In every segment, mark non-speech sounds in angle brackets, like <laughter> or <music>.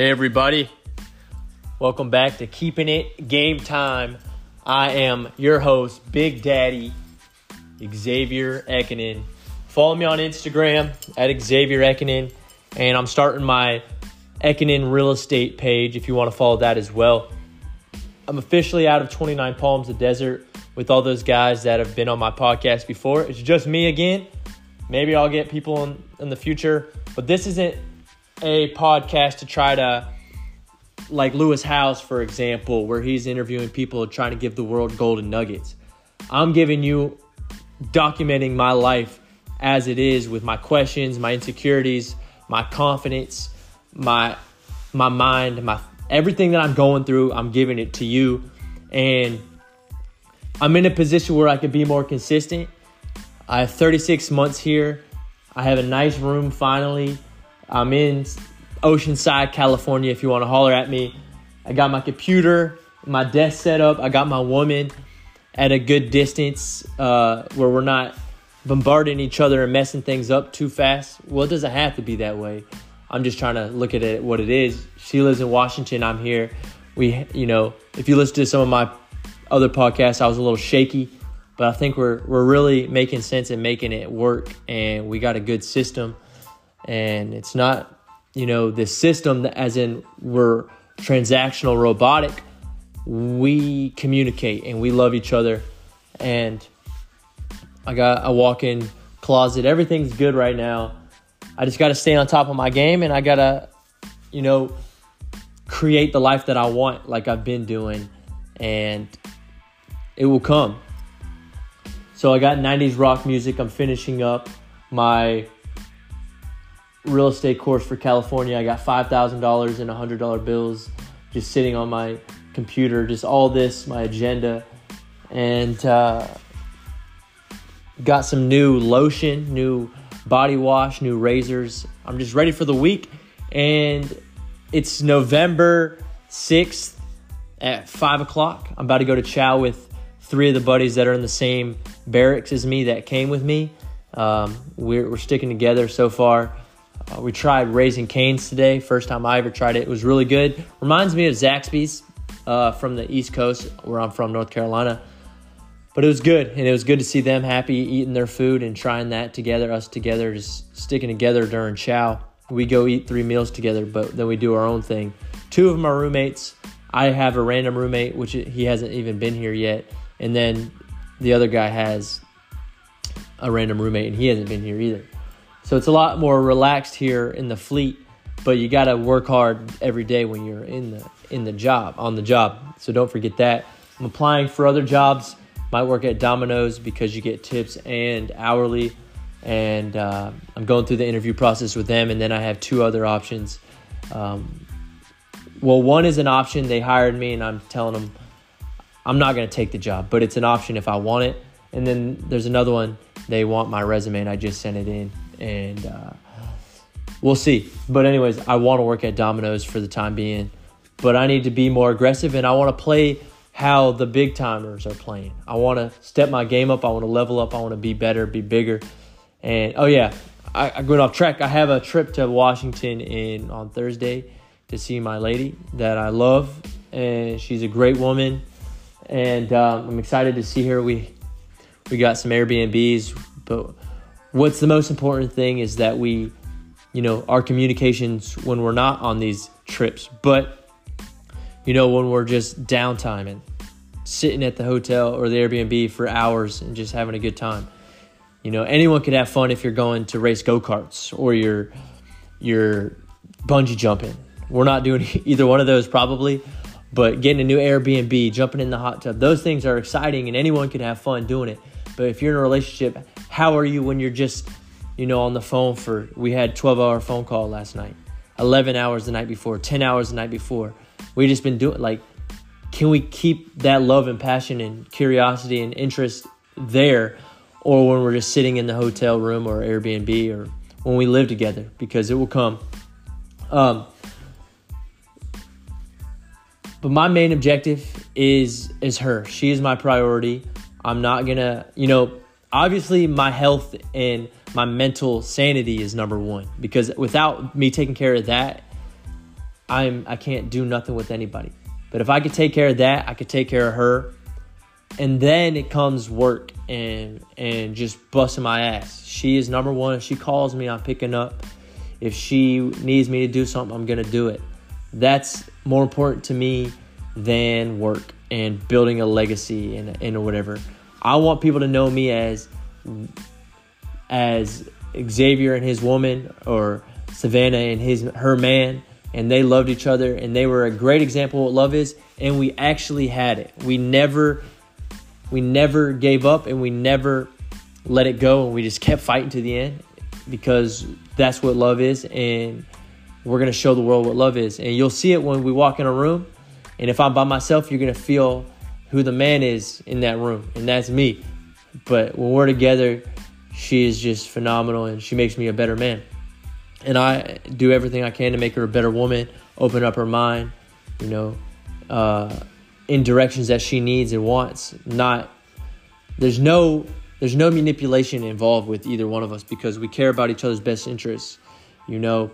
Hey, everybody. Welcome back to Keeping It Game Time. I am your host, Big Daddy Xavier Ekinen. Follow me on Instagram at Xavier Ekinen, and I'm starting my Ekinen real estate page if you want to follow that as well. I'm officially out of 29 Palms of Desert with all those guys that have been on my podcast before. It's just me again. Maybe I'll get people in, in the future, but this isn't a podcast to try to like Lewis Howes, for example, where he's interviewing people trying to give the world golden nuggets. I'm giving you documenting my life as it is with my questions, my insecurities, my confidence, my my mind, my everything that I'm going through, I'm giving it to you and I'm in a position where I could be more consistent. I have 36 months here. I have a nice room finally. I'm in Oceanside, California, if you want to holler at me. I got my computer, my desk set up. I got my woman at a good distance uh, where we're not bombarding each other and messing things up too fast. Well, it doesn't have to be that way. I'm just trying to look at it what it is. She lives in Washington. I'm here. We, you know, if you listen to some of my other podcasts, I was a little shaky, but I think we're we're really making sense and making it work, and we got a good system. And it's not you know, the system, that, as in we're transactional robotic, we communicate and we love each other. And I got a walk in closet. Everything's good right now. I just got to stay on top of my game and I got to, you know, create the life that I want, like I've been doing. And it will come. So I got 90s rock music. I'm finishing up my real estate course for California. I got $5,000 in $100 bills just sitting on my computer, just all this, my agenda. And uh, got some new lotion, new body wash, new razors. I'm just ready for the week. And it's November 6th at 5 o'clock. I'm about to go to chow with three of the buddies that are in the same barracks as me that came with me. Um, we're, we're sticking together so far. Uh, we tried Raising Cane's today. First time I ever tried it. It was really good. Reminds me of Zaxby's uh, from the East Coast, where I'm from, North Carolina. But it was good, and it was good to see them happy eating their food and trying that together, us together, just sticking together during chow. We go eat three meals together, but then we do our own thing. Two of them are roommates. I have a random roommate, which he hasn't even been here yet. And then the other guy has a random roommate, and he hasn't been here either. So it's a lot more relaxed here in the fleet, but you got to work hard every day when you're in the in the job, on the job. So don't forget that. I'm applying for other jobs. Might work at Domino's because you get tips and hourly. And uh, I'm going through the interview process with them, and then I have two other options. Um, well, one is an option. They hired me, and I'm telling them I'm not going to take the job, but it's an option if I want it. And then there's another one. They want my resume, and I just sent it in and uh, we'll see. But anyways, I want to work at Domino's for the time being, but I need to be more aggressive and I want to play how the big timers are playing. I want to step my game up. I want to level up. I want to be better, be bigger. And oh yeah, I, I going off track. I have a trip to Washington in on Thursday to see my lady that I love, and she's a great woman. And um, I'm excited to see her. We we got some Airbnbs, but what's the most important thing is that we, you know, our communications when we're not on these trips, but, you know, when we're just downtime and sitting at the hotel or the Airbnb for hours and just having a good time. You know, anyone could have fun if you're going to race go karts or you're you're bungee jumping. We're not doing <laughs> either one of those probably, but getting a new Airbnb, jumping in the hot tub, those things are exciting and anyone can have fun doing it. But if you're in a relationship, how are you when you're just, you know, on the phone for, we had 12 hour phone call last night, 11 hours the night before, 10 hours the night before. We just been doing, like, can we keep that love and passion and curiosity and interest there? Or when we're just sitting in the hotel room or Airbnb or when we live together, because it will come. Um, but my main objective is is her. She is my priority. I'm not gonna, you know, obviously my health and my mental sanity is number one because without me taking care of that I'm I can't do nothing with anybody. But if I could take care of that, I could take care of her. And then it comes work and and just busting my ass. She is number one. If she calls me, I'm picking up. If she needs me to do something, I'm gonna do it. That's more important to me than work and building a legacy and, and whatever. I want people to know me as as Xavier and his woman or Savannah and his her man and they loved each other and they were a great example of what love is and we actually had it. We never we never gave up and we never let it go and we just kept fighting to the end because that's what love is and we're going to show the world what love is and you'll see it when we walk in a room and if I'm by myself you're going to feel who the man is in that room and that's me but when we're together she is just phenomenal and she makes me a better man. And I do everything I can to make her a better woman, open up her mind, you know, uh, in directions that she needs and wants. Not there's no there's no manipulation involved with either one of us because we care about each other's best interests, you know.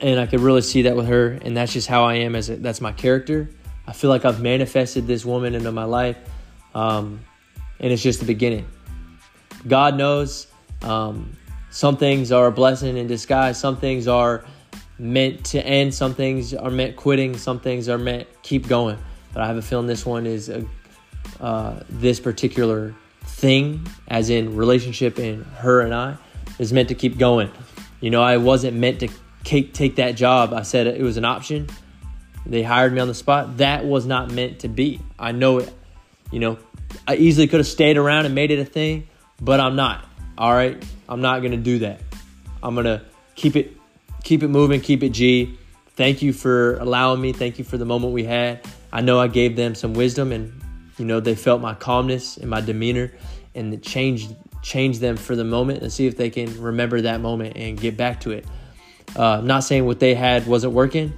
And I could really see that with her, and that's just how I am. As a, that's my character. I feel like I've manifested this woman into my life, um, and it's just the beginning. God knows um, some things are a blessing in disguise. Some things are meant to end. Some things are meant quitting. Some things are meant keep going. But I have a feeling this one is a, uh, this particular thing, as in relationship in her and I, is meant to keep going. You know, I wasn't meant to take that job. I said it was an option. They hired me on the spot. That was not meant to be. I know it. You know, I easily could have stayed around and made it a thing, but I'm not. All right, I'm not gonna do that. I'm gonna keep it, keep it moving, keep it G. Thank you for allowing me. Thank you for the moment we had. I know I gave them some wisdom, and you know they felt my calmness and my demeanor, and it changed changed them for the moment, and see if they can remember that moment and get back to it. Uh, not saying what they had wasn't working,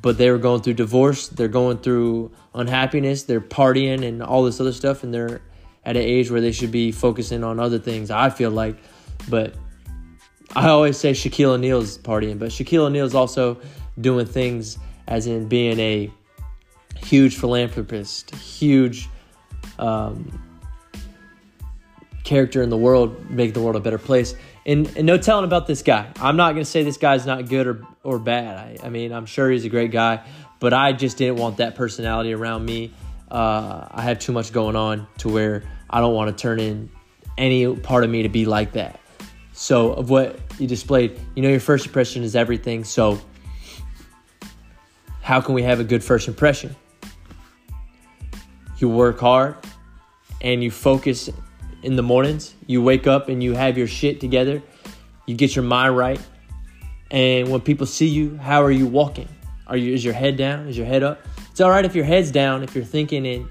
but they were going through divorce. They're going through unhappiness. They're partying and all this other stuff, and they're at an age where they should be focusing on other things. I feel like, but I always say Shaquille O'Neal's partying, but Shaquille O'Neal's also doing things as in being a huge philanthropist, huge um, character in the world, make the world a better place. And, and no telling about this guy. I'm not going to say this guy's not good or, or bad. I, I mean, I'm sure he's a great guy, but I just didn't want that personality around me uh, I have too much going on to where I don't want to turn in any part of me to be like that. So, of what you displayed, you know, your first impression is everything. So, how can we have a good first impression? You work hard and you focus in the mornings. You wake up and you have your shit together. You get your mind right. And when people see you, how are you walking? Are you is your head down? Is your head up? It's all right if your head's down, if you're thinking and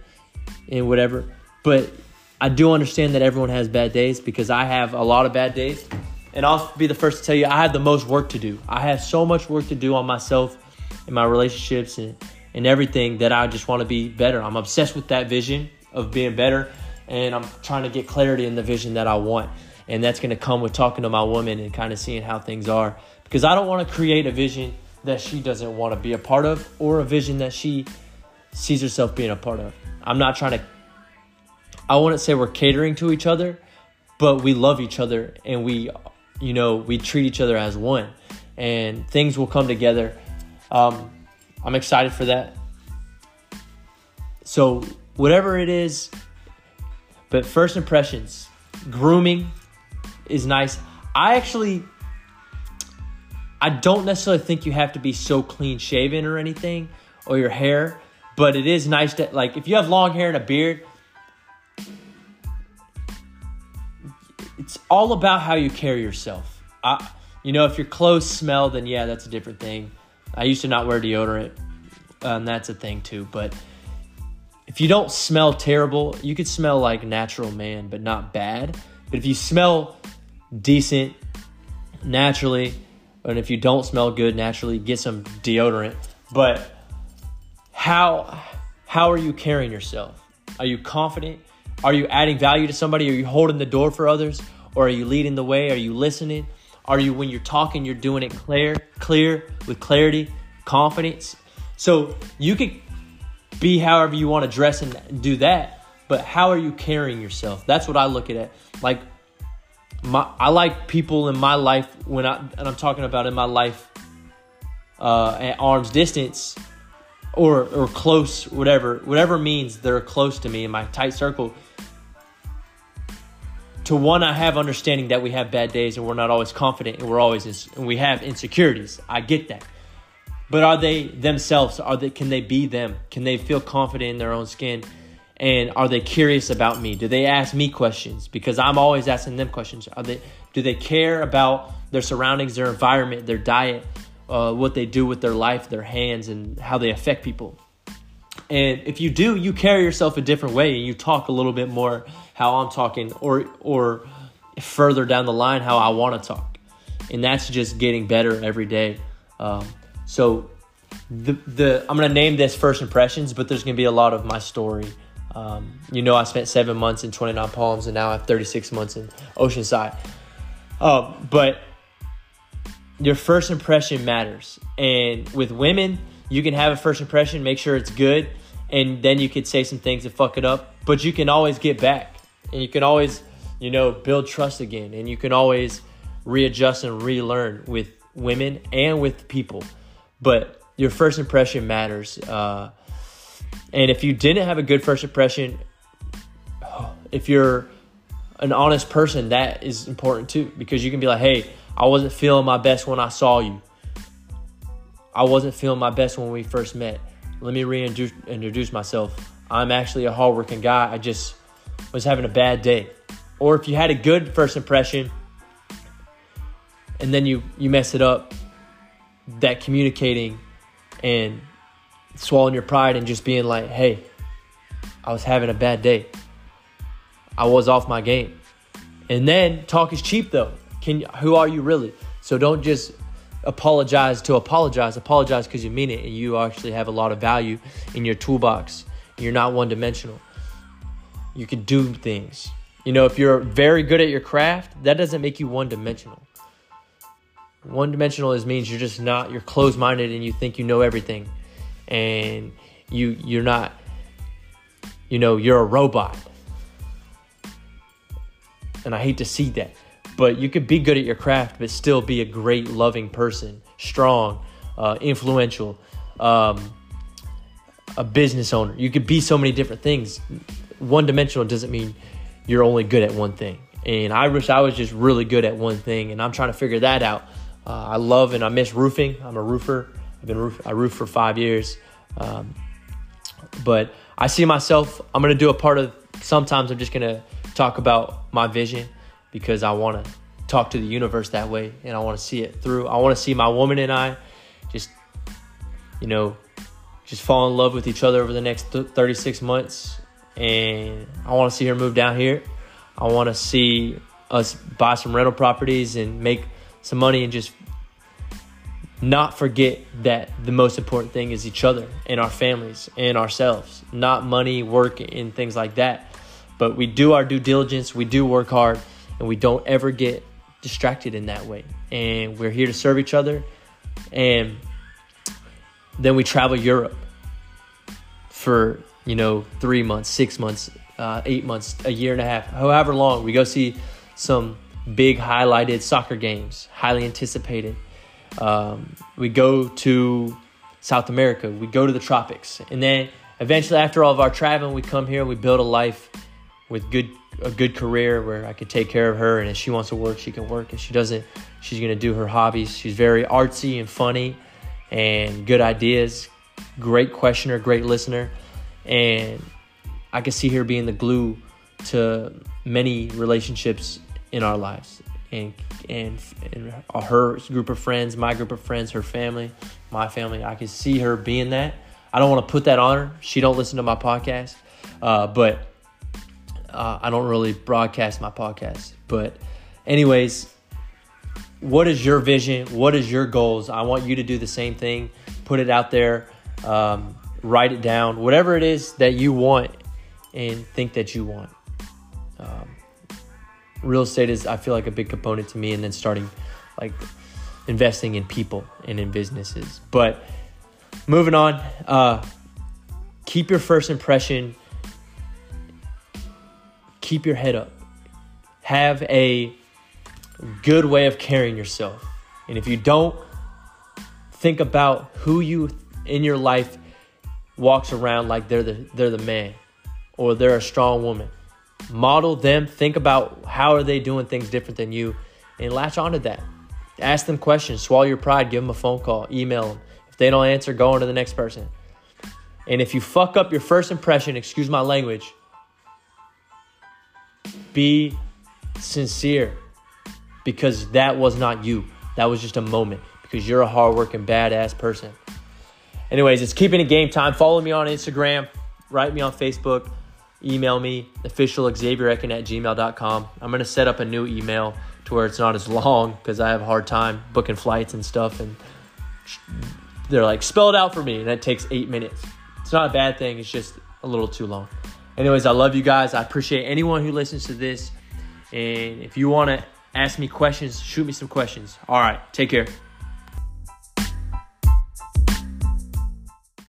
and whatever. But I do understand that everyone has bad days because I have a lot of bad days. And I'll be the first to tell you, I have the most work to do. I have so much work to do on myself and my relationships and, and everything that I just want to be better. I'm obsessed with that vision of being better. And I'm trying to get clarity in the vision that I want. And that's going to come with talking to my woman and kind of seeing how things are. Because I don't want to create a vision that she doesn't want to be a part of or a vision that she sees herself being a part of. I'm not trying to, I wouldn't say we're catering to each other, but we love each other and we, you know, we treat each other as one and things will come together. Um, I'm excited for that. So, whatever it is, but first impressions, grooming is nice. I actually I don't necessarily think you have to be so clean shaven or anything or your hair, but it is nice to like if you have long hair and a beard, it's all about how you carry yourself. I, you know, if your clothes smell, then yeah, that's a different thing. I used to not wear deodorant, and that's a thing too. But if you don't smell terrible, you could smell like natural man, but not bad. But if you smell decent naturally, and if you don't smell good naturally, get some deodorant. But how how are you carrying yourself? Are you confident? Are you adding value to somebody? Are you holding the door for others? Or are you leading the way? Are you listening? Are you when you're talking, you're doing it clear, clear with clarity? confidence. So you could be however you want to dress and do that, but how are you carrying yourself? That's what I look at it. Like my I like people in my life when I and I'm talking about in my life uh, at arm's distance or or close, whatever whatever means they're close to me in my tight circle. To one, I have understanding that we have bad days and we're not always confident and we're always and we have insecurities. I get that, but are they themselves? Are they can they be them? Can they feel confident in their own skin? And are they curious about me? Do they ask me questions? Because I'm always asking them questions. Are they do they care about their surroundings, their environment, their diet? uh, what they do with their life, their hands, and how they affect people. And if you do, you carry yourself a different way, and you talk a little bit more how I'm talking, or or further down the line how I want to talk, and that's just getting better every day. Um, so the the I'm gonna name this first impressions, but there's gonna be a lot of my story. Um, you know, I spent seven months in 29 Palms, and now I have 36 months in Oceanside. Uh, but your first impression matters. And with women, you can have a first impression, make sure it's good, and then you could say some things to fuck it up. But you can always get back, and you can always, you know, build trust again, and you can always readjust and relearn with women and with people. But your first impression matters. Uh, and if you didn't have a good first impression, if you're an honest person, that is important too, because you can be like, hey, I wasn't feeling my best when I saw you. I wasn't feeling my best when we first met. Let me reintroduce myself. I'm actually a hardworking guy. I just was having a bad day. Or if you had a good first impression and then you, you mess it up, that communicating and swallowing your pride and just being like, hey, I was having a bad day. I was off my game. And then talk is cheap though. Can who are you really? So don't just apologize to apologize. Apologize because you mean it and you actually have a lot of value in your toolbox. You're not one dimensional. You can do things. You know, if you're very good at your craft, that doesn't make you one dimensional. One dimensional is means you're just not you're closed minded and you think you know everything. And you you're not you know, you're a robot. And I hate to see that. But you could be good at your craft, but still be a great, loving person, strong, uh, influential, um, a business owner. You could be so many different things. One dimensional doesn't mean you're only good at one thing. And I wish I was just really good at one thing, and I'm trying to figure that out. Uh, I love and I miss roofing. I'm a roofer. I've been roof. I roof for five years, um, but I see myself. I'm gonna do a part of. Sometimes I'm just gonna talk about my vision because I want to talk to the universe that way and I want to see it through. I want to see my woman and I just, you know, just fall in love with each other over the next 36 months. And I want to see her move down here. I want to see us buy some rental properties and make some money and just not forget that the most important thing is each other and our families and ourselves, not money, work, and things like that. But we do our due diligence, we do work hard, and we don't ever get distracted in that way. And we're here to serve each other. And then we travel Europe for, you know, three months, six months, uh, eight months, a year and a half, however long. We go see some big highlighted soccer games, highly anticipated. Um, we go to South America, we go to the tropics. And then eventually, after all of our traveling, we come here we build a life with good a good career where I could take care of her, and if she wants to work, she can work. If she doesn't, she's gonna do her hobbies. She's very artsy and funny, and good ideas. Great questioner, great listener, and I could see her being the glue to many relationships in our lives, and and, and her group of friends, my group of friends, her family, my family. I can see her being that. I don't want to put that on her. She don't listen to my podcast, uh, but uh, I don't really broadcast my podcast, but anyways, what is your vision? What is your goals? I want you to do the same thing. Put it out there. Um, write it down. Whatever it is that you want and think that you want. Real estate is, I feel like, a big component to me, and then starting like investing in people and in businesses. But moving on. Uh, keep your first impression. Keep your head up. Have a good way of carrying yourself. And if you don't, think about who you in your life walks around like they're the they're the man or they're a strong woman. Model them, think about how are they doing things different than you and latch onto that. Ask them questions, swallow your pride, give them a phone call, email them. If they don't answer, go on to the next person. And if you fuck up your first impression, excuse my language, be sincere because that was not you. That was just a moment because you're a hardworking, badass person. Anyways, it's keeping it game time. Follow me on Instagram, write me on Facebook, email me, official Xavier Ecken at gmail.com. I'm going to set up a new email to where it's not as long because I have a hard time booking flights and stuff. And they're like, spell it out for me. And that takes eight minutes. It's not a bad thing, it's just a little too long. Anyways, I love you guys. I appreciate anyone who listens to this. And if you want to ask me questions, shoot me some questions. All right, take care.